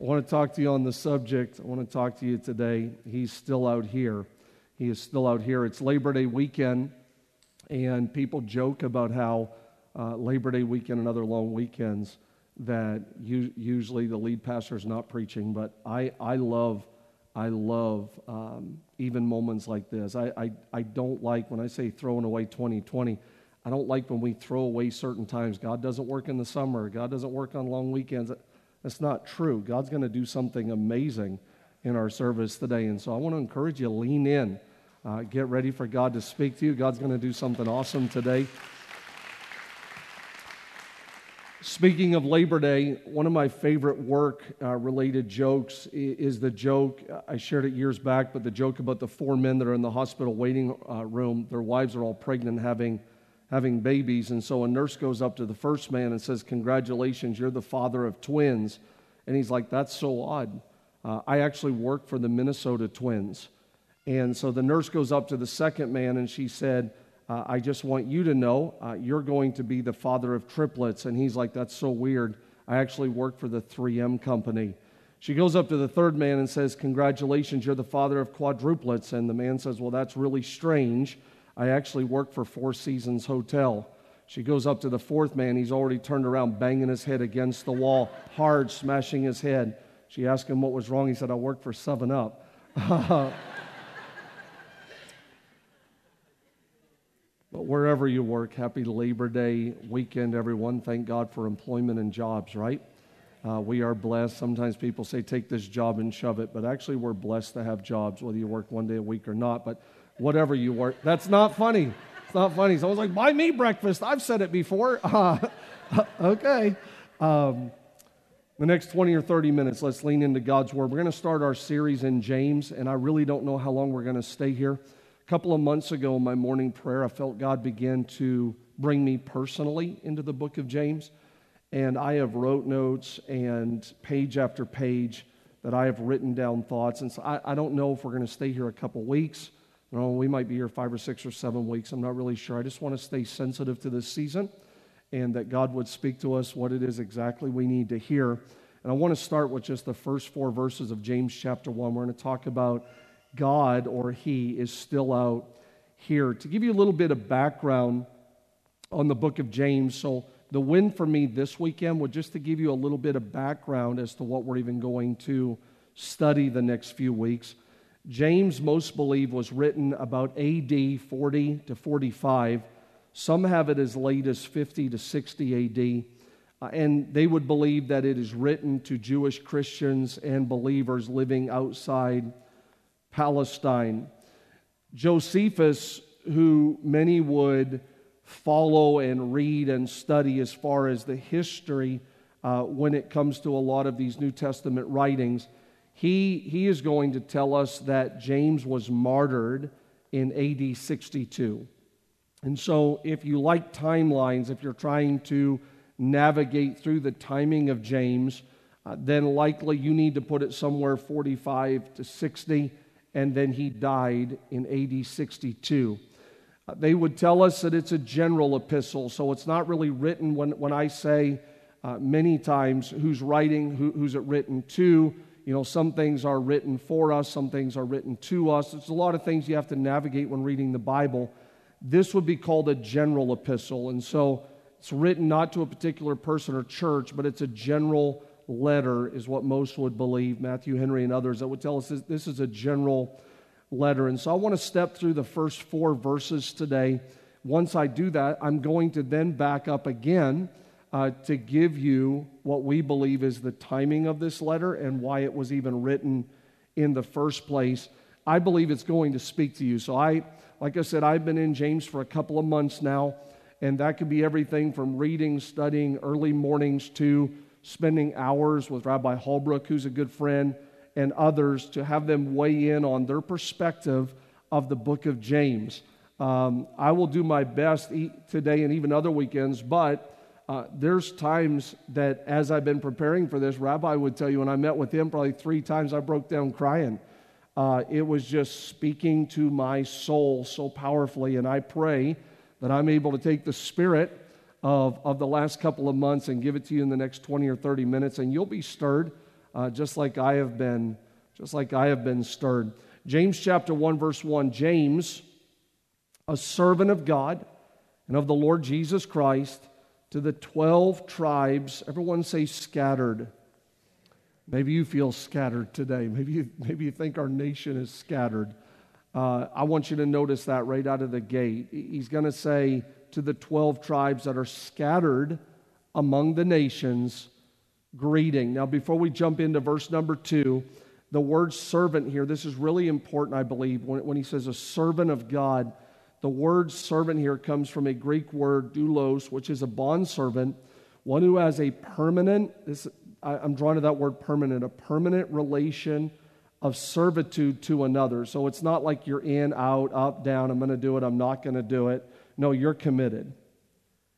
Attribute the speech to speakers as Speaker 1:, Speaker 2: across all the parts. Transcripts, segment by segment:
Speaker 1: I want to talk to you on the subject. I want to talk to you today. He's still out here. He is still out here. It's Labor Day weekend, and people joke about how uh, Labor Day weekend and other long weekends that you, usually the lead pastor is not preaching, but I, I love, I love um, even moments like this. I, I, I don't like when I say throwing away 2020. I don't like when we throw away certain times. God doesn't work in the summer. God doesn't work on long weekends. That's not true. God's going to do something amazing in our service today. And so I want to encourage you lean in. Uh, get ready for God to speak to you. God's going to do something awesome today. Speaking of Labor Day, one of my favorite work uh, related jokes is the joke, I shared it years back, but the joke about the four men that are in the hospital waiting uh, room. Their wives are all pregnant, having having babies. And so a nurse goes up to the first man and says, Congratulations, you're the father of twins. And he's like, That's so odd. Uh, I actually work for the Minnesota Twins. And so the nurse goes up to the second man and she said, uh, I just want you to know uh, you're going to be the father of triplets. And he's like, That's so weird. I actually work for the 3M company. She goes up to the third man and says, Congratulations, you're the father of quadruplets. And the man says, Well, that's really strange. I actually work for Four Seasons Hotel. She goes up to the fourth man. He's already turned around, banging his head against the wall, hard, smashing his head. She asked him what was wrong. He said, I work for 7 Up. but wherever you work, happy Labor Day weekend, everyone. Thank God for employment and jobs, right? Uh, we are blessed. Sometimes people say, take this job and shove it, but actually, we're blessed to have jobs, whether you work one day a week or not. But whatever you work. That's not funny. It's not funny. So I was like, buy me breakfast. I've said it before. Uh, okay. Um, the next 20 or 30 minutes, let's lean into God's Word. We're going to start our series in James, and I really don't know how long we're going to stay here. A couple of months ago in my morning prayer, I felt God begin to bring me personally into the book of James. And I have wrote notes and page after page that I have written down thoughts. And so I, I don't know if we're going to stay here a couple weeks know, we might be here five or six or seven weeks. I'm not really sure. I just want to stay sensitive to this season and that God would speak to us what it is exactly we need to hear. And I want to start with just the first four verses of James chapter 1. We're going to talk about God or He is still out here. To give you a little bit of background on the book of James, so the win for me this weekend was just to give you a little bit of background as to what we're even going to study the next few weeks. James, most believe, was written about AD 40 to 45. Some have it as late as 50 to 60 AD. Uh, and they would believe that it is written to Jewish Christians and believers living outside Palestine. Josephus, who many would follow and read and study as far as the history uh, when it comes to a lot of these New Testament writings, he, he is going to tell us that James was martyred in AD 62. And so, if you like timelines, if you're trying to navigate through the timing of James, uh, then likely you need to put it somewhere 45 to 60, and then he died in AD 62. Uh, they would tell us that it's a general epistle, so it's not really written when, when I say uh, many times who's writing, who, who's it written to you know, some things are written for us, some things are written to us. There's a lot of things you have to navigate when reading the Bible. This would be called a general epistle. And so it's written not to a particular person or church, but it's a general letter, is what most would believe. Matthew Henry and others that would tell us this, this is a general letter. And so I want to step through the first four verses today. Once I do that, I'm going to then back up again uh, to give you what we believe is the timing of this letter and why it was even written in the first place. I believe it's going to speak to you. So, I, like I said, I've been in James for a couple of months now, and that could be everything from reading, studying early mornings to spending hours with Rabbi Holbrook, who's a good friend, and others to have them weigh in on their perspective of the book of James. Um, I will do my best today and even other weekends, but uh, there's times that as I've been preparing for this, Rabbi would tell you when I met with him, probably three times I broke down crying. Uh, it was just speaking to my soul so powerfully. And I pray that I'm able to take the spirit of, of the last couple of months and give it to you in the next 20 or 30 minutes, and you'll be stirred. uh, just like I have been, just like I have been stirred. James chapter 1, verse 1 James, a servant of God and of the Lord Jesus Christ, to the 12 tribes, everyone say scattered. Maybe you feel scattered today. Maybe you, maybe you think our nation is scattered. Uh, I want you to notice that right out of the gate. He's going to say to the 12 tribes that are scattered among the nations, greeting. Now, before we jump into verse number two, the word servant here, this is really important, I believe, when, when he says a servant of God. The word servant here comes from a Greek word, doulos, which is a bondservant, one who has a permanent, this, I, I'm drawn to that word permanent, a permanent relation of servitude to another. So it's not like you're in, out, up, down, I'm going to do it, I'm not going to do it. No, you're committed.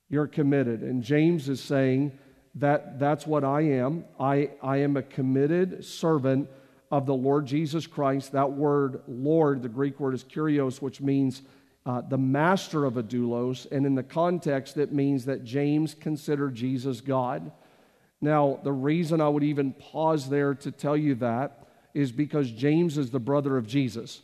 Speaker 1: You're committed. And James is saying that that's what I am. I, I am a committed servant of the Lord Jesus Christ. That word, Lord, the Greek word is kurios, which means uh, the master of a doulos. And in the context, it means that James considered Jesus God. Now, the reason I would even pause there to tell you that is because James is the brother of Jesus.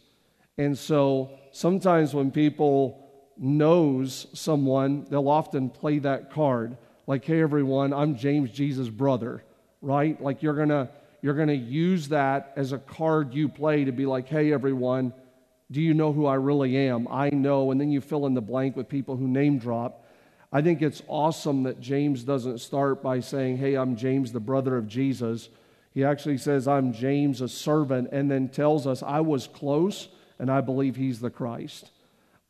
Speaker 1: And so sometimes when people knows someone, they'll often play that card. Like, hey everyone, I'm James Jesus' brother, right? Like you're gonna you're gonna use that as a card you play to be like, hey everyone, do you know who I really am? I know, and then you fill in the blank with people who name drop. I think it's awesome that James doesn't start by saying, Hey, I'm James, the brother of Jesus. He actually says, I'm James, a servant, and then tells us, I was close, and I believe he's the Christ.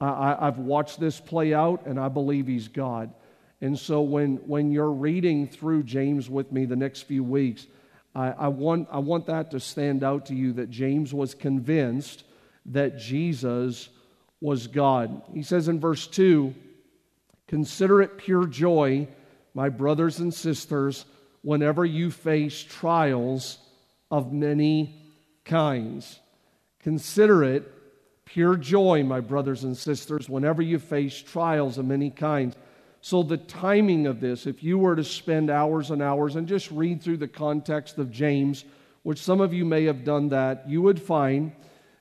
Speaker 1: I, have watched this play out, and I believe he's God. And so when, when you're reading through James with me the next few weeks, I, I, want, I want that to stand out to you that James was convinced that Jesus was God. He says in verse 2 Consider it pure joy, my brothers and sisters, whenever you face trials of many kinds. Consider it pure joy, my brothers and sisters, whenever you face trials of many kinds. So, the timing of this, if you were to spend hours and hours and just read through the context of James, which some of you may have done that, you would find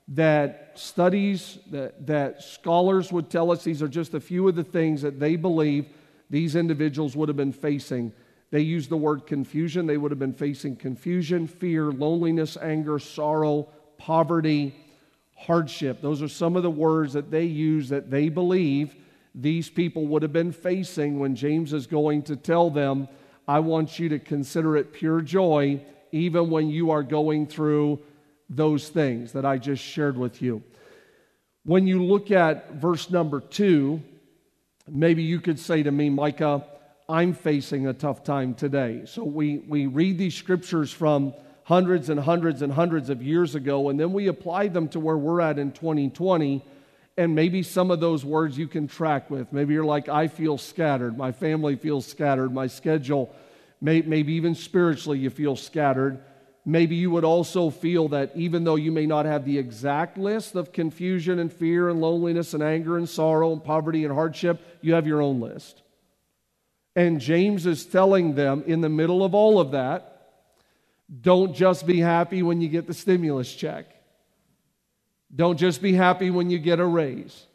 Speaker 1: that studies, that, that scholars would tell us these are just a few of the things that they believe these individuals would have been facing. They use the word confusion. They would have been facing confusion, fear, loneliness, anger, sorrow, poverty, hardship. Those are some of the words that they use that they believe these people would have been facing when James is going to tell them, I want you to consider it pure joy, even when you are going through those things that I just shared with you. When you look at verse number two, maybe you could say to me, Micah, I'm facing a tough time today. So we, we read these scriptures from hundreds and hundreds and hundreds of years ago, and then we apply them to where we're at in 2020. And maybe some of those words you can track with. Maybe you're like, I feel scattered. My family feels scattered. My schedule, may, maybe even spiritually, you feel scattered. Maybe you would also feel that even though you may not have the exact list of confusion and fear and loneliness and anger and sorrow and poverty and hardship, you have your own list. And James is telling them in the middle of all of that, don't just be happy when you get the stimulus check. Don't just be happy when you get a raise.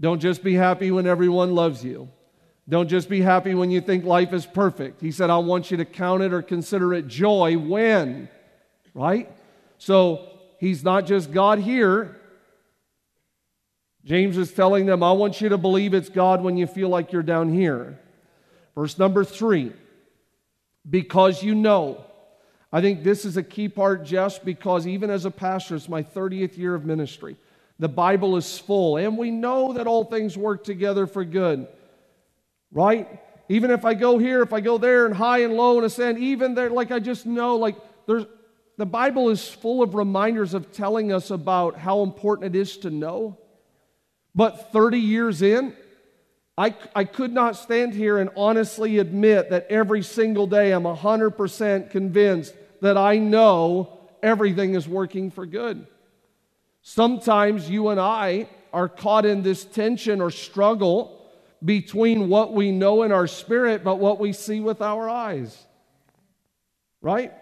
Speaker 1: Don't just be happy when everyone loves you. Don't just be happy when you think life is perfect. He said, I want you to count it or consider it joy when, right? So he's not just God here. James is telling them, I want you to believe it's God when you feel like you're down here. Verse number three, because you know I think this is a key part just because even as a pastor, it's my 30th year of ministry. The Bible is full, and we know that all things work together for good, right? Even if I go here, if I go there, and high and low and ascend, even there, like I just know, like there's the Bible is full of reminders of telling us about how important it is to know. But 30 years in, I, I could not stand here and honestly admit that every single day I'm 100% convinced that I know everything is working for good. Sometimes you and I are caught in this tension or struggle between what we know in our spirit but what we see with our eyes. Right?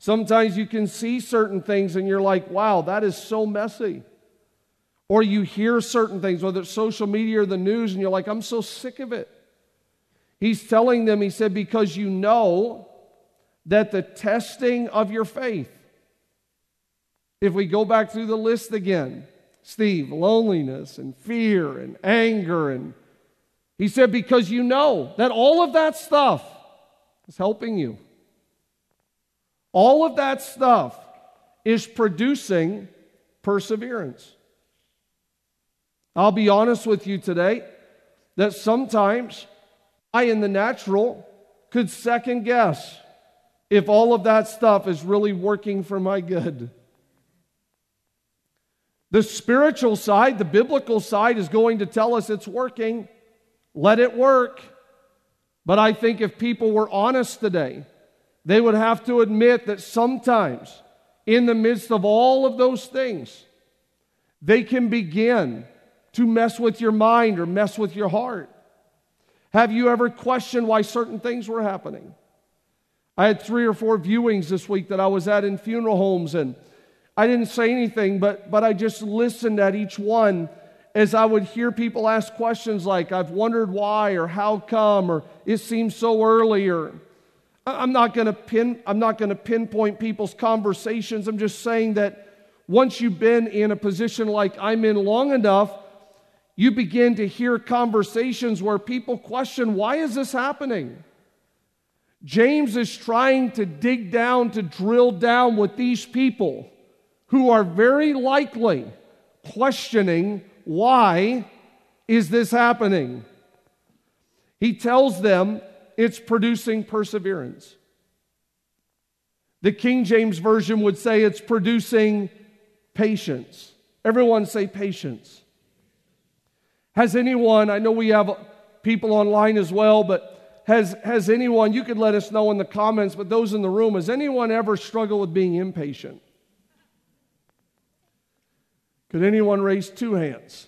Speaker 1: Sometimes you can see certain things and you're like, wow, that is so messy. Or you hear certain things, whether it's social media or the news, and you're like, I'm so sick of it. He's telling them, he said, because you know that the testing of your faith, if we go back through the list again, Steve, loneliness and fear and anger, and he said, because you know that all of that stuff is helping you. All of that stuff is producing perseverance. I'll be honest with you today that sometimes I, in the natural, could second guess if all of that stuff is really working for my good. The spiritual side, the biblical side, is going to tell us it's working. Let it work. But I think if people were honest today, they would have to admit that sometimes, in the midst of all of those things, they can begin to mess with your mind or mess with your heart. Have you ever questioned why certain things were happening? I had three or four viewings this week that I was at in funeral homes, and I didn't say anything, but, but I just listened at each one as I would hear people ask questions like, I've wondered why, or how come, or it seems so early, or I'm not going to pin I'm not going to pinpoint people's conversations. I'm just saying that once you've been in a position like I'm in long enough, you begin to hear conversations where people question, why is this happening? James is trying to dig down, to drill down with these people who are very likely questioning, why is this happening? He tells them it's producing perseverance. The King James Version would say it's producing patience. Everyone say patience. Has anyone, I know we have people online as well, but has, has anyone, you could let us know in the comments, but those in the room, has anyone ever struggled with being impatient? Could anyone raise two hands?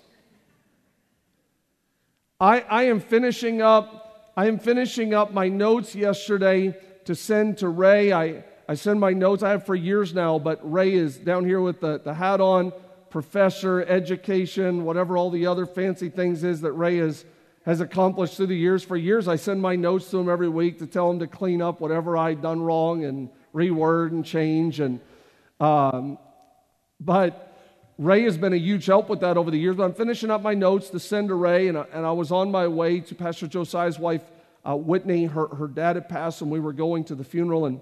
Speaker 1: I, I am finishing up I am finishing up my notes yesterday to send to Ray. I, I send my notes, I have for years now, but Ray is down here with the, the hat on, professor, education, whatever all the other fancy things is that Ray has, has accomplished through the years. For years, I send my notes to him every week to tell him to clean up whatever I'd done wrong and reword and change. And, um, but Ray has been a huge help with that over the years. But I'm finishing up my notes to send to Ray, and I, and I was on my way to Pastor Josiah's wife, uh, Whitney. Her, her dad had passed, and we were going to the funeral. And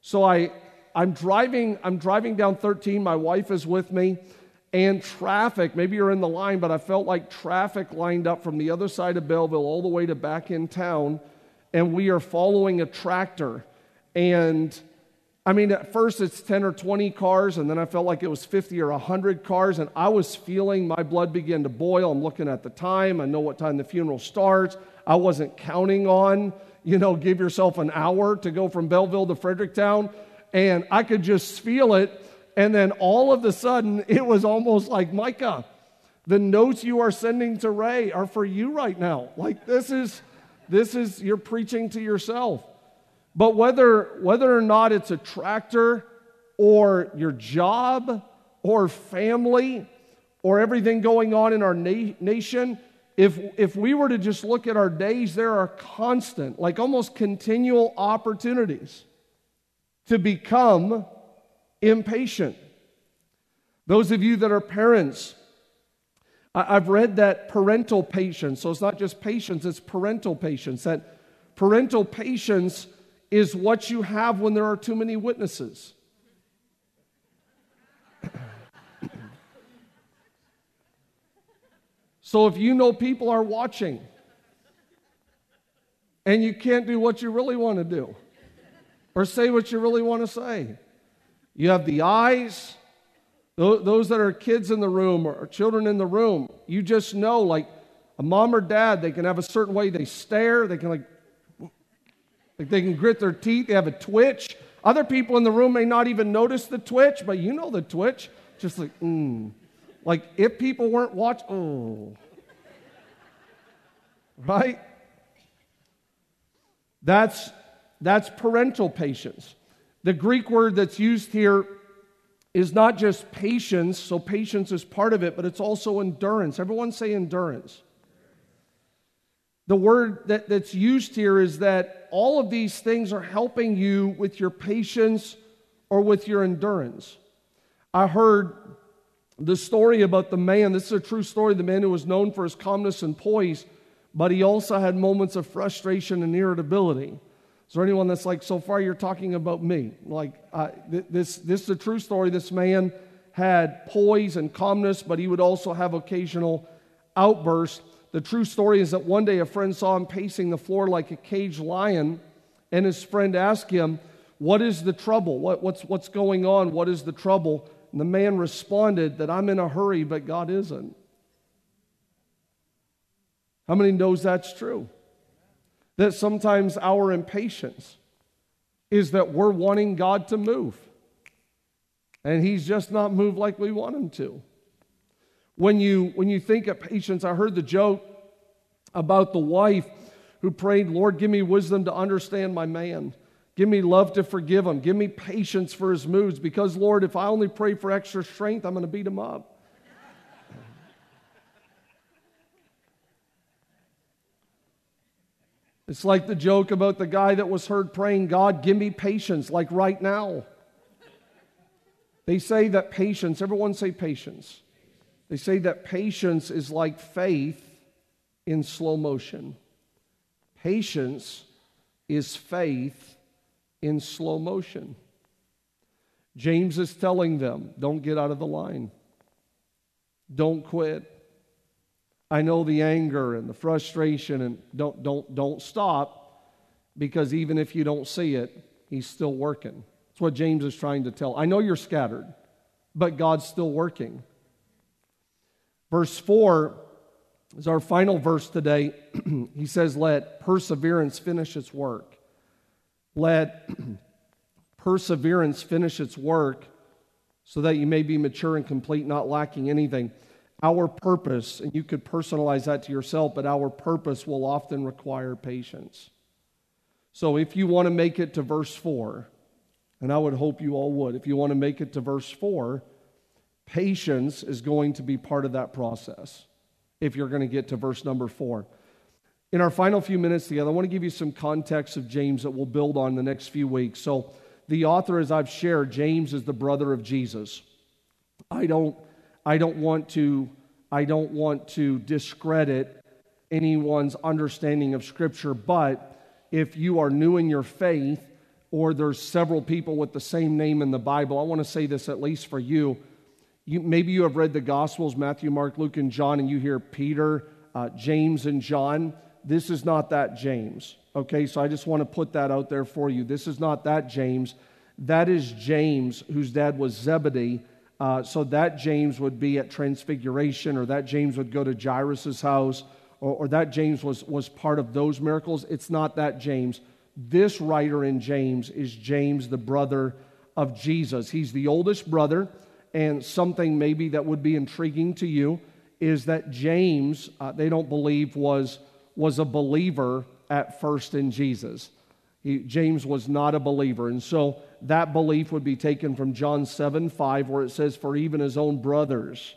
Speaker 1: so I, I'm driving, I'm driving down 13. My wife is with me, and traffic. Maybe you're in the line, but I felt like traffic lined up from the other side of Bellville all the way to back in town, and we are following a tractor, and I mean, at first it's 10 or 20 cars, and then I felt like it was 50 or 100 cars, and I was feeling my blood begin to boil. I'm looking at the time, I know what time the funeral starts. I wasn't counting on, you know, give yourself an hour to go from Bellville to Fredericktown, and I could just feel it. And then all of a sudden, it was almost like, Micah, the notes you are sending to Ray are for you right now. Like, this is, this is, you're preaching to yourself. But whether, whether or not it's a tractor or your job or family or everything going on in our na- nation, if, if we were to just look at our days, there are constant, like almost continual opportunities to become impatient. Those of you that are parents, I've read that parental patience, so it's not just patience, it's parental patience. That parental patience is what you have when there are too many witnesses. so if you know people are watching and you can't do what you really want to do or say what you really want to say, you have the eyes. Those that are kids in the room or children in the room, you just know, like a mom or dad, they can have a certain way they stare, they can like like they can grit their teeth, they have a twitch. Other people in the room may not even notice the twitch, but you know the twitch. Just like, mm. Like if people weren't watching, oh. Right? That's, that's parental patience. The Greek word that's used here is not just patience, so patience is part of it, but it's also endurance. Everyone say endurance. The word that, that's used here is that all of these things are helping you with your patience or with your endurance. I heard the story about the man, this is a true story, the man who was known for his calmness and poise, but he also had moments of frustration and irritability. Is there anyone that's like, so far you're talking about me? Like, uh, th- this, this is a true story. This man had poise and calmness, but he would also have occasional outbursts. The true story is that one day a friend saw him pacing the floor like a caged lion, and his friend asked him, What is the trouble? What, what's, what's going on? What is the trouble? And the man responded that I'm in a hurry, but God isn't. How many knows that's true? That sometimes our impatience is that we're wanting God to move. And he's just not moved like we want him to. When you when you think of patience, I heard the joke about the wife who prayed, "Lord, give me wisdom to understand my man." Give me love to forgive him. Give me patience for his moods because, Lord, if I only pray for extra strength, I'm going to beat him up. It's like the joke about the guy that was heard praying, God, give me patience, like right now. They say that patience, everyone say patience. They say that patience is like faith in slow motion. Patience is faith in slow motion. James is telling them, don't get out of the line. Don't quit. I know the anger and the frustration and don't don't don't stop because even if you don't see it, he's still working. That's what James is trying to tell. I know you're scattered, but God's still working. Verse 4 is our final verse today. he says, Let perseverance finish its work let perseverance finish its work so that you may be mature and complete, not lacking anything. Our purpose, and you could personalize that to yourself, but our purpose will often require patience. So if you want to make it to verse 4, and I would hope you all would, if you want to make it to verse 4, patience is going to be part of that process if you're going to get to verse number 4. In our final few minutes together, I want to give you some context of James that we'll build on the next few weeks. So, the author, as I've shared, James is the brother of Jesus. I don't, I don't want to, I don't want to discredit anyone's understanding of Scripture, but if you are new in your faith, or there's several people with the same name in the Bible, I want to say this at least for you. You maybe you have read the Gospels, Matthew, Mark, Luke, and John, and you hear Peter, uh, James, and John. This is not that James. Okay, so I just want to put that out there for you. This is not that James. That is James, whose dad was Zebedee. Uh, so that James would be at Transfiguration, or that James would go to Jairus' house, or, or that James was, was part of those miracles. It's not that James. This writer in James is James, the brother of Jesus. He's the oldest brother, and something maybe that would be intriguing to you is that James, uh, they don't believe, was was a believer at first in Jesus. He, James was not a believer. And so that belief would be taken from John 7 5, where it says, For even his own brothers,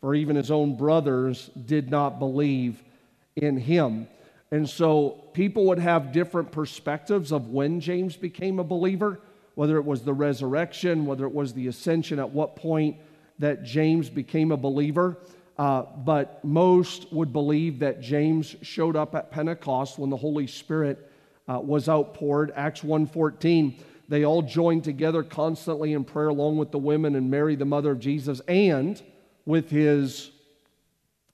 Speaker 1: for even his own brothers did not believe in him. And so people would have different perspectives of when James became a believer, whether it was the resurrection, whether it was the ascension, at what point that James became a believer. Uh, but most would believe that James showed up at Pentecost when the Holy Spirit uh, was outpoured. Acts 1.14, they all joined together constantly in prayer along with the women and Mary, the mother of Jesus, and with his,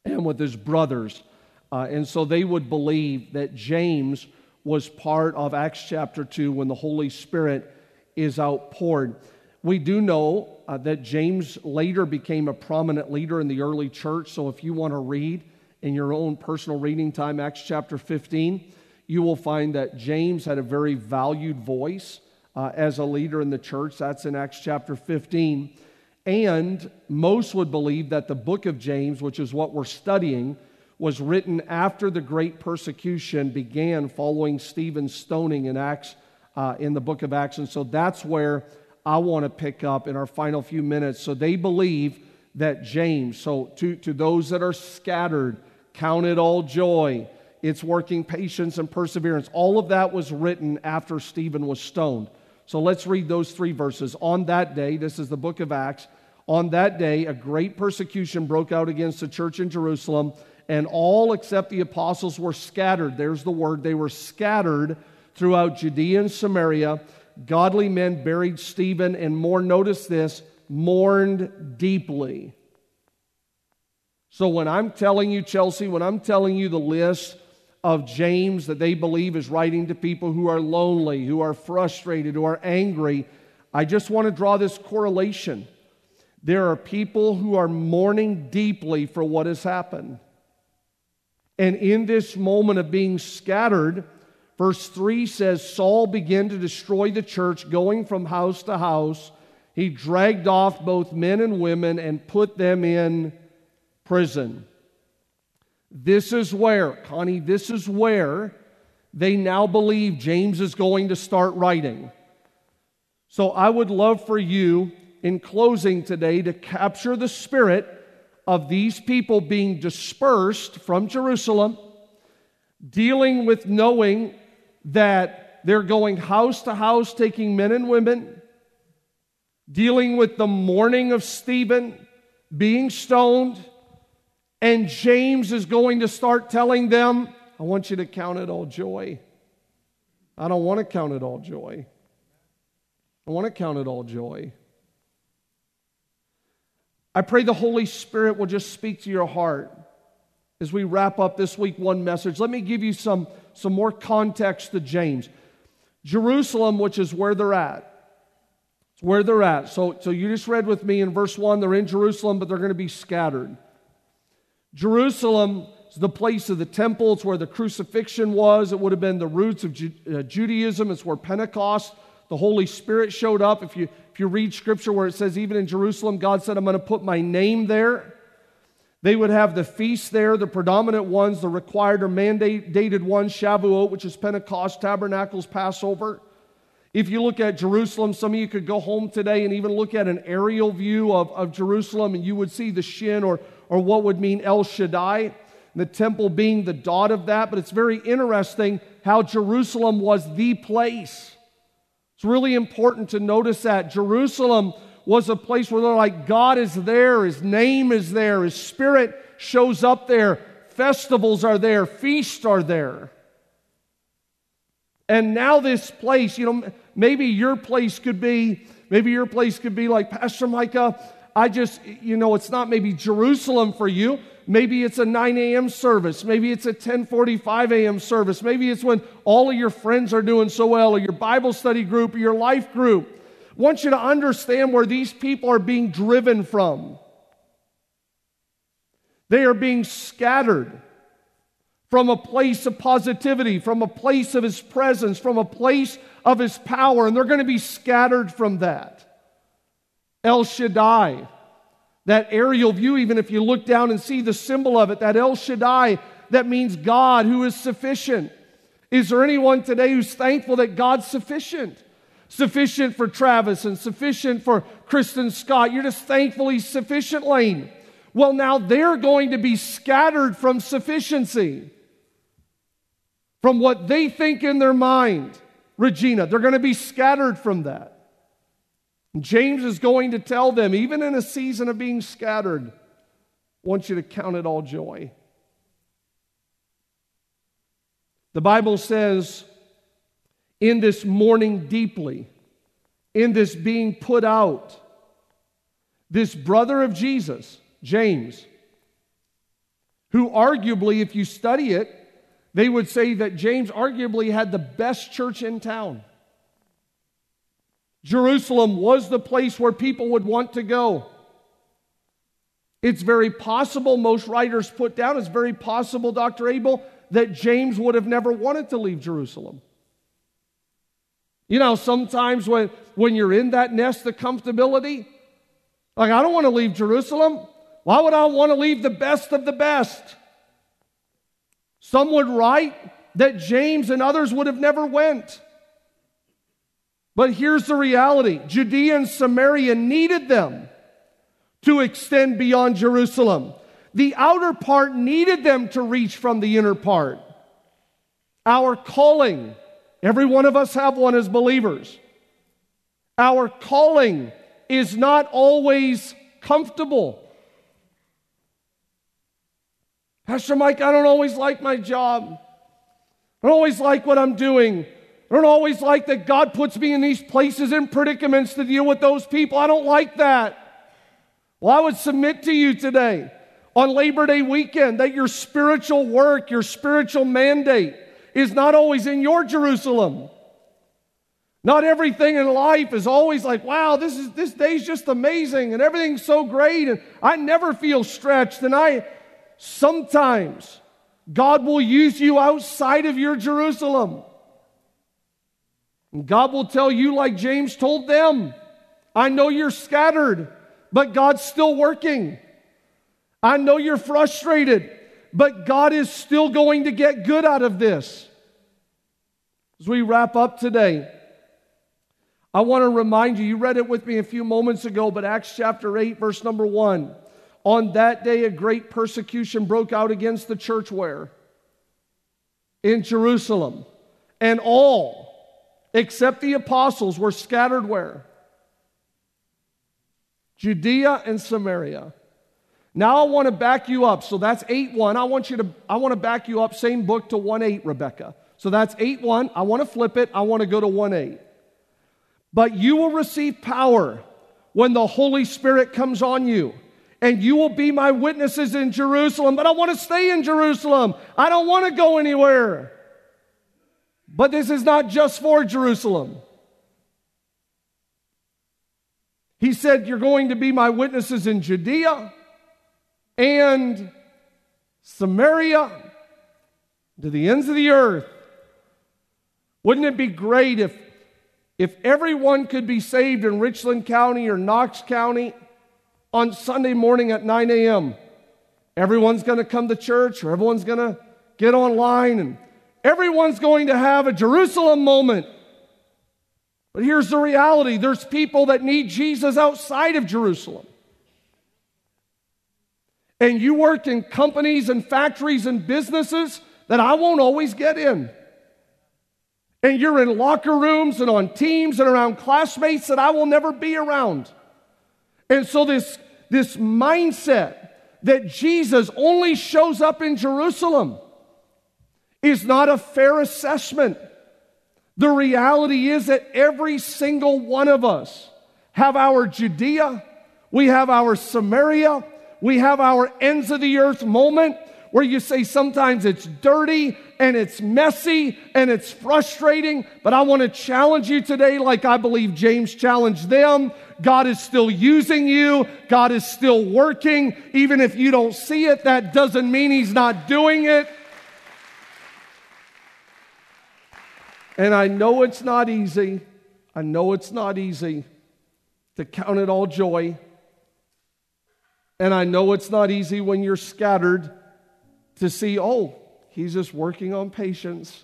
Speaker 1: and with his brothers. Uh, and so they would believe that James was part of Acts chapter 2 when the Holy Spirit is outpoured. We do know uh, that James later became a prominent leader in the early church. So if you want to read in your own personal reading time, Acts chapter 15, you will find that James had a very valued voice uh, as a leader in the church. That's in Acts chapter 15. And most would believe that the book of James, which is what we're studying, was written after the great persecution began following Stephen's stoning in Acts uh, in the book of Acts. And so that's where I want to pick up in our final few minutes. So they believe that James, so to, to those that are scattered, count it all joy. It's working patience and perseverance. All of that was written after Stephen was stoned. So let's read those three verses. On that day, this is the book of Acts. On that day, a great persecution broke out against the church in Jerusalem, and all except the apostles were scattered. There's the word. They were scattered throughout Judea and Samaria. Godly men buried Stephen, and more, notice this, mourned deeply. So when I'm telling you, Chelsea, when I'm telling you the list of James that they believe is writing to people who are lonely, who are frustrated, who are angry, I just want to draw this correlation. There are people who are mourning deeply for what has happened. And in this moment of being scattered, verse 3 says Saul began to destroy the church, going from house to house. He dragged off both men and women and put them in prison. This is where, Connie, this is where they now believe James is going to start writing. So I would love for you, in closing today, to capture the spirit of these people being dispersed from Jerusalem, dealing with knowing that they're going house to house, taking men and women, dealing with the mourning of Stephen, being stoned, and James is going to start telling them, I want you to count it all joy. I don't want to count it all joy. I want to count it all joy. I pray the Holy Spirit will just speak to your heart as we wrap up this week one message. Let me give you some, some more context to James. Jerusalem, which is where they're at. It's where they're at. So, so you just read with me in verse 1, they're in Jerusalem, but they're going to be scattered. Jerusalem is the place of the temple. It's where the crucifixion was. It would have been the roots of Ju- uh, Judaism. It's where Pentecost, the Holy Spirit showed up. If you, if you read scripture where it says, even in Jerusalem, God said, I'm going to put my name there. They would have the feasts there, the predominant ones, the required or mandated ones, Shavuot, which is Pentecost, Tabernacles, Passover. If you look at Jerusalem, some of you could go home today and even look at an aerial view of, of Jerusalem, and you would see the Shin or or what would mean El Shaddai, the temple being the dot of that. But it's very interesting how Jerusalem was the place. It's really important to notice that Jerusalem was a place where they're like, God is there, His name is there, His Spirit shows up there, festivals are there, feasts are there. And now, this place, you know, maybe your place could be, maybe your place could be like, Pastor Micah, I just, you know, it's not maybe Jerusalem for you. Maybe it's a 9 a.m. service. Maybe it's a 10:45 a.m. service. Maybe it's when all of your friends are doing so well, or your Bible study group, or your life group. Want you to understand where these people are being driven from. They are being scattered from a place of positivity, from a place of His presence, from a place of His power, and they're going to be scattered from that. El Shaddai. That aerial view, even if you look down and see the symbol of it, that El Shaddai, that means God who is sufficient. Is there anyone today who's thankful that God's sufficient? Sufficient for Travis and sufficient for Kristen Scott. You're just thankfully sufficient, Lane. Well, now they're going to be scattered from sufficiency, from what they think in their mind. Regina, they're going to be scattered from that. James is going to tell them, even in a season of being scattered, I want you to count it all joy. The Bible says, in this mourning deeply, in this being put out, this brother of Jesus, James, who arguably, if you study it, they would say that James arguably had the best church in town. Jerusalem was the place where people would want to go. It's very possible, most writers put down, it's very possible, Dr. Abel, that James would have never wanted to leave Jerusalem. You know, sometimes when, when you're in that nest of comfortability, like, I don't want to leave Jerusalem. Why would I want to leave the best of the best? Some would write that James and others would have never went. But here's the reality Judea and Samaria needed them to extend beyond Jerusalem. The outer part needed them to reach from the inner part. Our calling, every one of us have one as believers. Our calling is not always comfortable. Pastor Mike, I don't always like my job. I don't always like what I'm doing. I don't always like that God puts me in these places and predicaments to deal with those people. I don't like that. Well, I would submit to you today on Labor Day weekend that your spiritual work, your spiritual mandate is not always in your Jerusalem. Not everything in life is always like, wow, this is this day's just amazing and everything's so great and I never feel stretched and I sometimes God will use you outside of your Jerusalem. And God will tell you like James told them, I know you're scattered, but God's still working. I know you're frustrated, but God is still going to get good out of this. As we wrap up today, I want to remind you, you read it with me a few moments ago, but Acts chapter 8, verse number 1. On that day, a great persecution broke out against the church where? In Jerusalem. And all, except the apostles, were scattered where? Judea and Samaria. Now I want to back you up. So that's 8 1. I want you to I want to back you up, same book to 1 8, Rebecca. So that's 8 1. I want to flip it. I want to go to 1 8. But you will receive power when the Holy Spirit comes on you. And you will be my witnesses in Jerusalem. But I want to stay in Jerusalem. I don't want to go anywhere. But this is not just for Jerusalem. He said, You're going to be my witnesses in Judea and Samaria to the ends of the earth. Wouldn't it be great if if everyone could be saved in Richland County or Knox County on Sunday morning at 9 a.m., everyone's going to come to church or everyone's going to get online and everyone's going to have a Jerusalem moment. But here's the reality there's people that need Jesus outside of Jerusalem. And you work in companies and factories and businesses that I won't always get in and you're in locker rooms and on teams and around classmates that I will never be around. And so, this, this mindset that Jesus only shows up in Jerusalem is not a fair assessment. The reality is that every single one of us have our Judea, we have our Samaria, we have our ends of the earth moment where you say sometimes it's dirty and it's messy and it's frustrating, but I want to challenge you today, like I believe James challenged them. God is still using you, God is still working. Even if you don't see it, that doesn't mean He's not doing it. And I know it's not easy. I know it's not easy to count it all joy. And I know it's not easy when you're scattered to see, oh, he's just working on patience.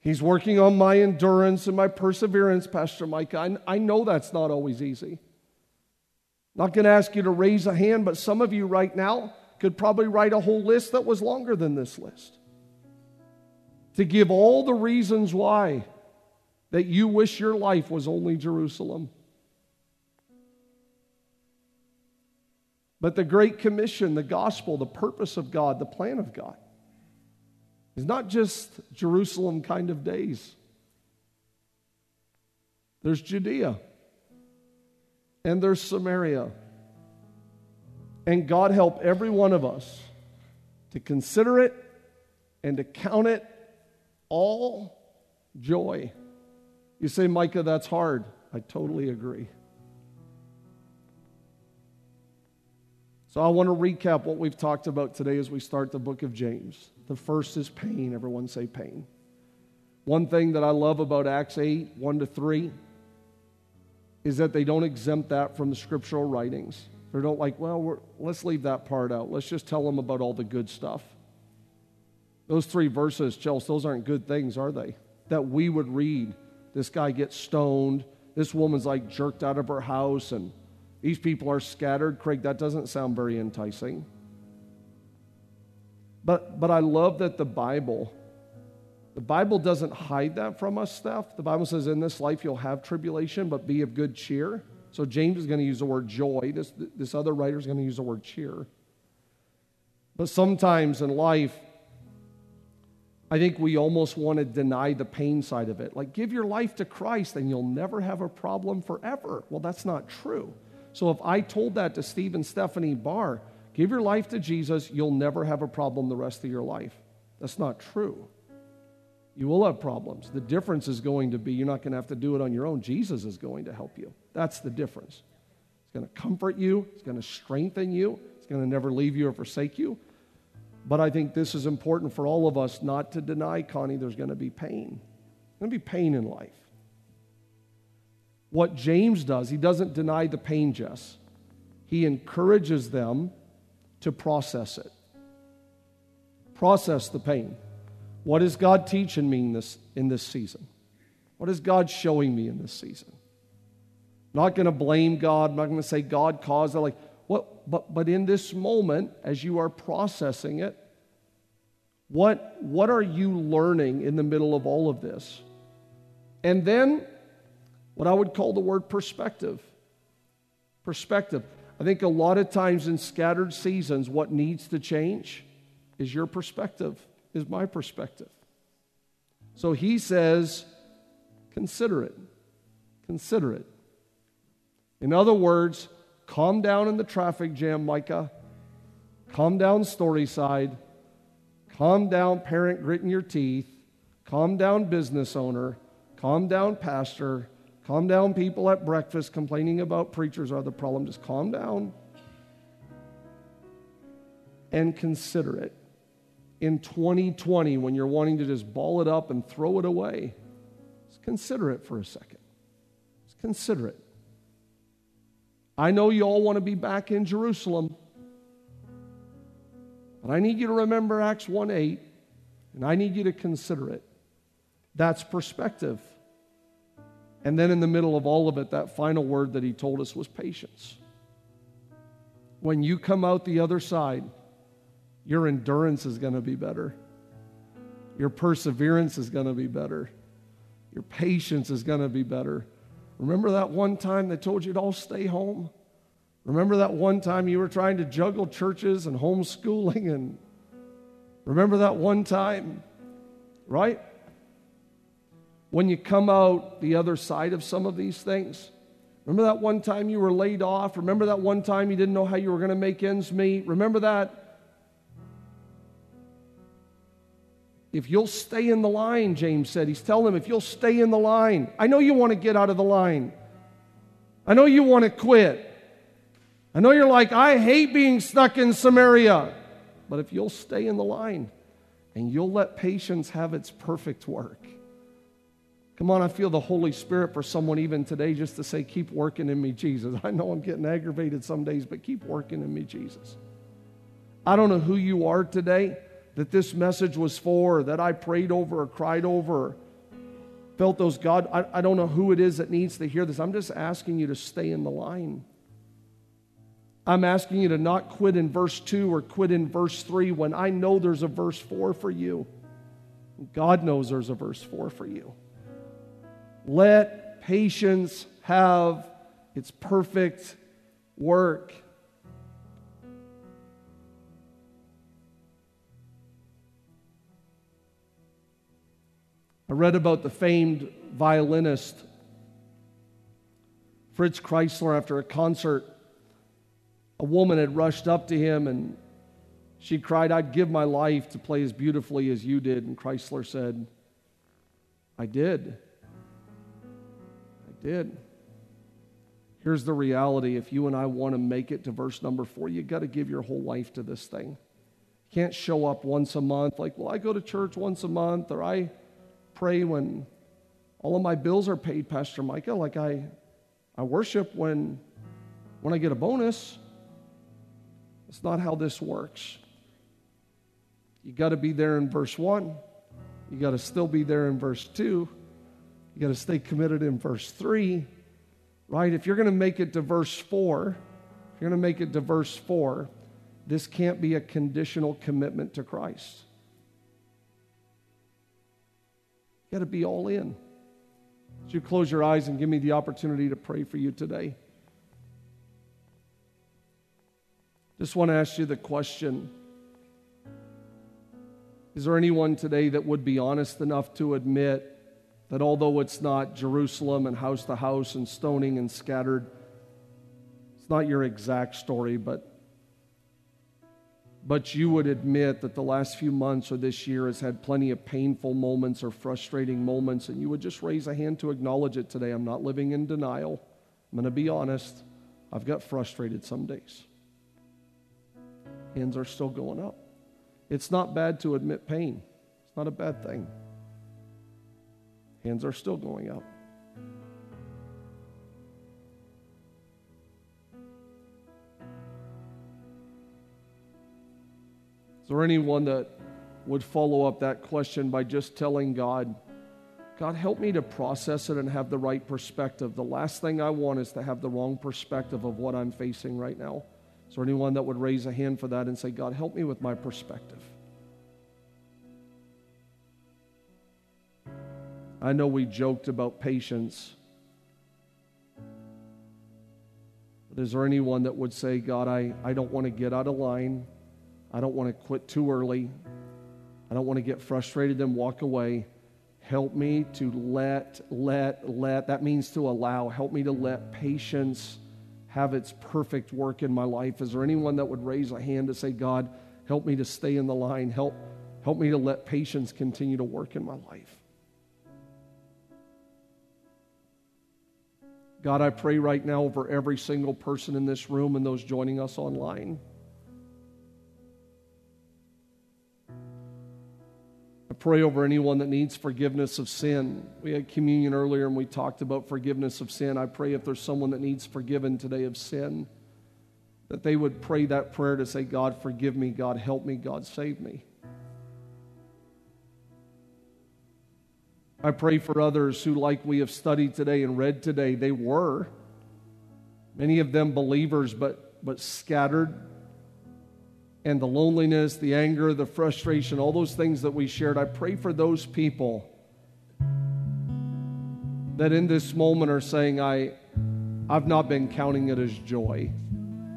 Speaker 1: He's working on my endurance and my perseverance, Pastor Mike. I, I know that's not always easy. Not going to ask you to raise a hand, but some of you right now could probably write a whole list that was longer than this list to give all the reasons why that you wish your life was only Jerusalem. But the Great Commission, the gospel, the purpose of God, the plan of God is not just Jerusalem kind of days. There's Judea and there's Samaria. And God help every one of us to consider it and to count it all joy. You say, Micah, that's hard. I totally agree. So I want to recap what we've talked about today as we start the book of James. The first is pain. Everyone say pain. One thing that I love about Acts 8, 1 to 3, is that they don't exempt that from the scriptural writings. They don't like, well, let's leave that part out. Let's just tell them about all the good stuff. Those three verses, Chelsea, those aren't good things, are they? That we would read this guy gets stoned, this woman's like jerked out of her house, and these people are scattered. Craig, that doesn't sound very enticing. But, but I love that the Bible, the Bible doesn't hide that from us Steph. The Bible says, in this life you'll have tribulation, but be of good cheer. So James is going to use the word joy. This, this other writer is going to use the word cheer. But sometimes in life, I think we almost want to deny the pain side of it. Like, give your life to Christ and you'll never have a problem forever. Well, that's not true. So, if I told that to Steve and Stephanie Barr, give your life to Jesus, you'll never have a problem the rest of your life. That's not true. You will have problems. The difference is going to be you're not going to have to do it on your own. Jesus is going to help you. That's the difference. It's going to comfort you, it's going to strengthen you, it's going to never leave you or forsake you. But I think this is important for all of us not to deny, Connie, there's going to be pain. There's going to be pain in life. What James does, he doesn't deny the pain, Jess. He encourages them to process it. Process the pain. What is God teaching me in this, in this season? What is God showing me in this season? I'm not going to blame God. I'm not going to say God caused it. Like, what, but, but in this moment, as you are processing it, what, what are you learning in the middle of all of this? And then, what I would call the word perspective. Perspective. I think a lot of times in scattered seasons, what needs to change is your perspective, is my perspective. So he says, consider it. Consider it. In other words, Calm down in the traffic jam, Micah. Calm down, Storyside. Calm down, parent gritting your teeth. Calm down, business owner. Calm down, pastor. Calm down, people at breakfast complaining about preachers are the problem. Just calm down and consider it. In 2020, when you're wanting to just ball it up and throw it away, just consider it for a second. Just consider it. I know you all want to be back in Jerusalem. But I need you to remember Acts 1 8, and I need you to consider it. That's perspective. And then in the middle of all of it, that final word that he told us was patience. When you come out the other side, your endurance is going to be better. Your perseverance is going to be better. Your patience is going to be better. Remember that one time they told you to all stay home? Remember that one time you were trying to juggle churches and homeschooling? And remember that one time, right? When you come out the other side of some of these things. Remember that one time you were laid off? Remember that one time you didn't know how you were going to make ends meet? Remember that If you'll stay in the line, James said, he's telling them, if you'll stay in the line, I know you want to get out of the line. I know you want to quit. I know you're like, I hate being stuck in Samaria. But if you'll stay in the line and you'll let patience have its perfect work, Come on, I feel the Holy Spirit for someone even today just to say, Keep working in me, Jesus. I know I'm getting aggravated some days, but keep working in me, Jesus. I don't know who you are today that this message was for, that I prayed over or cried over, felt those God, I, I don't know who it is that needs to hear this. I'm just asking you to stay in the line. I'm asking you to not quit in verse 2 or quit in verse 3 when I know there's a verse 4 for you. God knows there's a verse 4 for you. Let patience have its perfect work. I read about the famed violinist Fritz Kreisler after a concert. A woman had rushed up to him and she cried, I'd give my life to play as beautifully as you did. And Kreisler said, I did. Did. Here's the reality if you and I want to make it to verse number four, you got to give your whole life to this thing. You can't show up once a month like, well, I go to church once a month or I pray when all of my bills are paid, Pastor Micah. Like I, I worship when, when I get a bonus. It's not how this works. You got to be there in verse 1. You got to still be there in verse 2. You got to stay committed in verse 3, right? If you're going to make it to verse 4, if you're going to make it to verse 4, this can't be a conditional commitment to Christ. You got to be all in. Would you close your eyes and give me the opportunity to pray for you today? Just want to ask you the question Is there anyone today that would be honest enough to admit that although it's not Jerusalem and house to house and stoning and scattered, it's not your exact story, but but you would admit that the last few months or this year has had plenty of painful moments or frustrating moments, and you would just raise a hand to acknowledge it today. I'm not living in denial. I'm going to be honest. I've got frustrated some days. Hands are still going up. It's not bad to admit pain, it's not a bad thing. Hands are still going up. Is there anyone that would follow up that question by just telling God, God, help me to process it and have the right perspective? The last thing I want is to have the wrong perspective of what I'm facing right now. Is there anyone that would raise a hand for that and say, God, help me with my perspective? I know we joked about patience. But is there anyone that would say, God, I, I don't want to get out of line? I don't want to quit too early. I don't want to get frustrated and walk away. Help me to let, let, let. That means to allow. Help me to let patience have its perfect work in my life. Is there anyone that would raise a hand to say, God, help me to stay in the line? Help, help me to let patience continue to work in my life. God, I pray right now over every single person in this room and those joining us online. I pray over anyone that needs forgiveness of sin. We had communion earlier and we talked about forgiveness of sin. I pray if there's someone that needs forgiven today of sin, that they would pray that prayer to say, God, forgive me, God, help me, God, save me. I pray for others who, like we have studied today and read today, they were, many of them believers, but, but scattered and the loneliness, the anger, the frustration, all those things that we shared. I pray for those people that in this moment are saying, I, I've not been counting it as joy.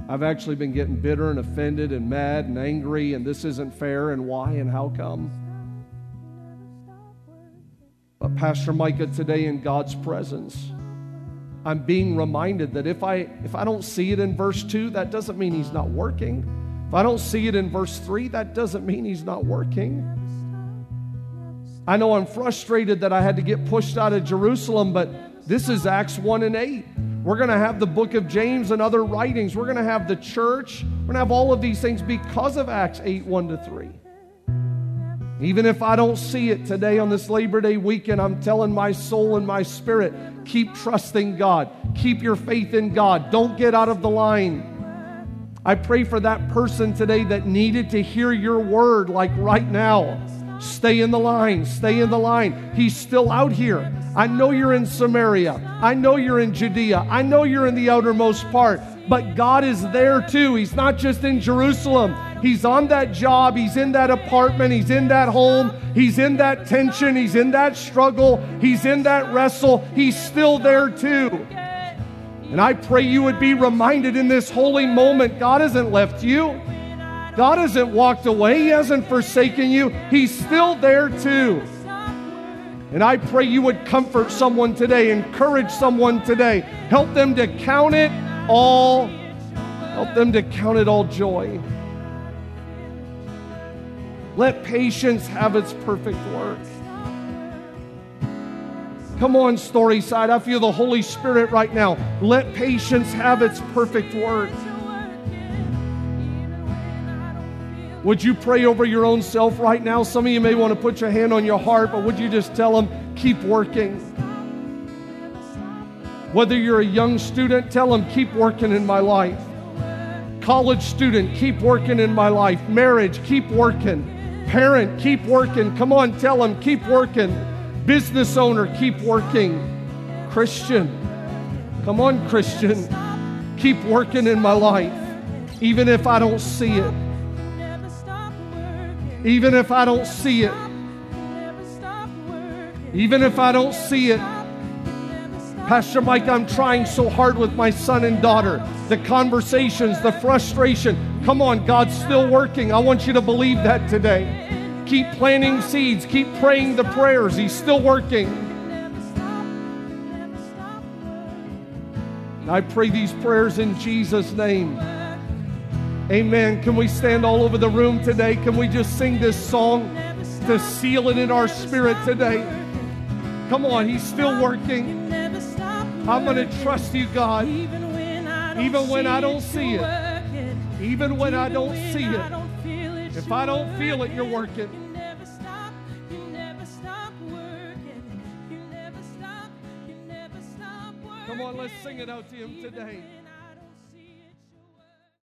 Speaker 1: I've actually been getting bitter and offended and mad and angry, and this isn't fair, and why and how come. But, Pastor Micah, today in God's presence, I'm being reminded that if I, if I don't see it in verse 2, that doesn't mean He's not working. If I don't see it in verse 3, that doesn't mean he's not working. I know I'm frustrated that I had to get pushed out of Jerusalem, but this is Acts 1 and 8. We're going to have the book of James and other writings. We're going to have the church. We're going to have all of these things because of Acts 8 1 to 3. Even if I don't see it today on this Labor Day weekend, I'm telling my soul and my spirit keep trusting God, keep your faith in God. Don't get out of the line. I pray for that person today that needed to hear your word, like right now. Stay in the line, stay in the line. He's still out here. I know you're in Samaria. I know you're in Judea. I know you're in the outermost part. But God is there too. He's not just in Jerusalem. He's on that job. He's in that apartment. He's in that home. He's in that tension. He's in that struggle. He's in that wrestle. He's still there too. And I pray you would be reminded in this holy moment God hasn't left you. God hasn't walked away. He hasn't forsaken you. He's still there too. And I pray you would comfort someone today, encourage someone today, help them to count it all, help them to count it all joy. Let patience have its perfect work. Come on, Storyside. I feel the Holy Spirit right now. Let patience have its perfect work. Would you pray over your own self right now? Some of you may want to put your hand on your heart, but would you just tell them, keep working? Whether you're a young student, tell them, keep working in my life. College student, keep working in my life. Marriage, keep working. Parent, keep working. Come on, tell them, keep working.
Speaker 2: Business owner, keep working. Christian, come on, Christian, keep working in my life, even if I don't see it. Even if I don't see it. Even if I don't see it. Pastor Mike, I'm trying so hard with my son and daughter. The conversations, the frustration. Come on, God's still working. I want you to believe that today. Keep planting seeds, keep praying the prayers. He's still working. I pray these prayers in Jesus' name. Amen. Can we stand all over the room today? Can we just sing this song to seal it in our spirit today? Come on, He's still working. I'm going to trust you, God. Even when I don't see it. Even when I don't see it. If I don't feel it, you're working. Come on, let's sing it out to Him today.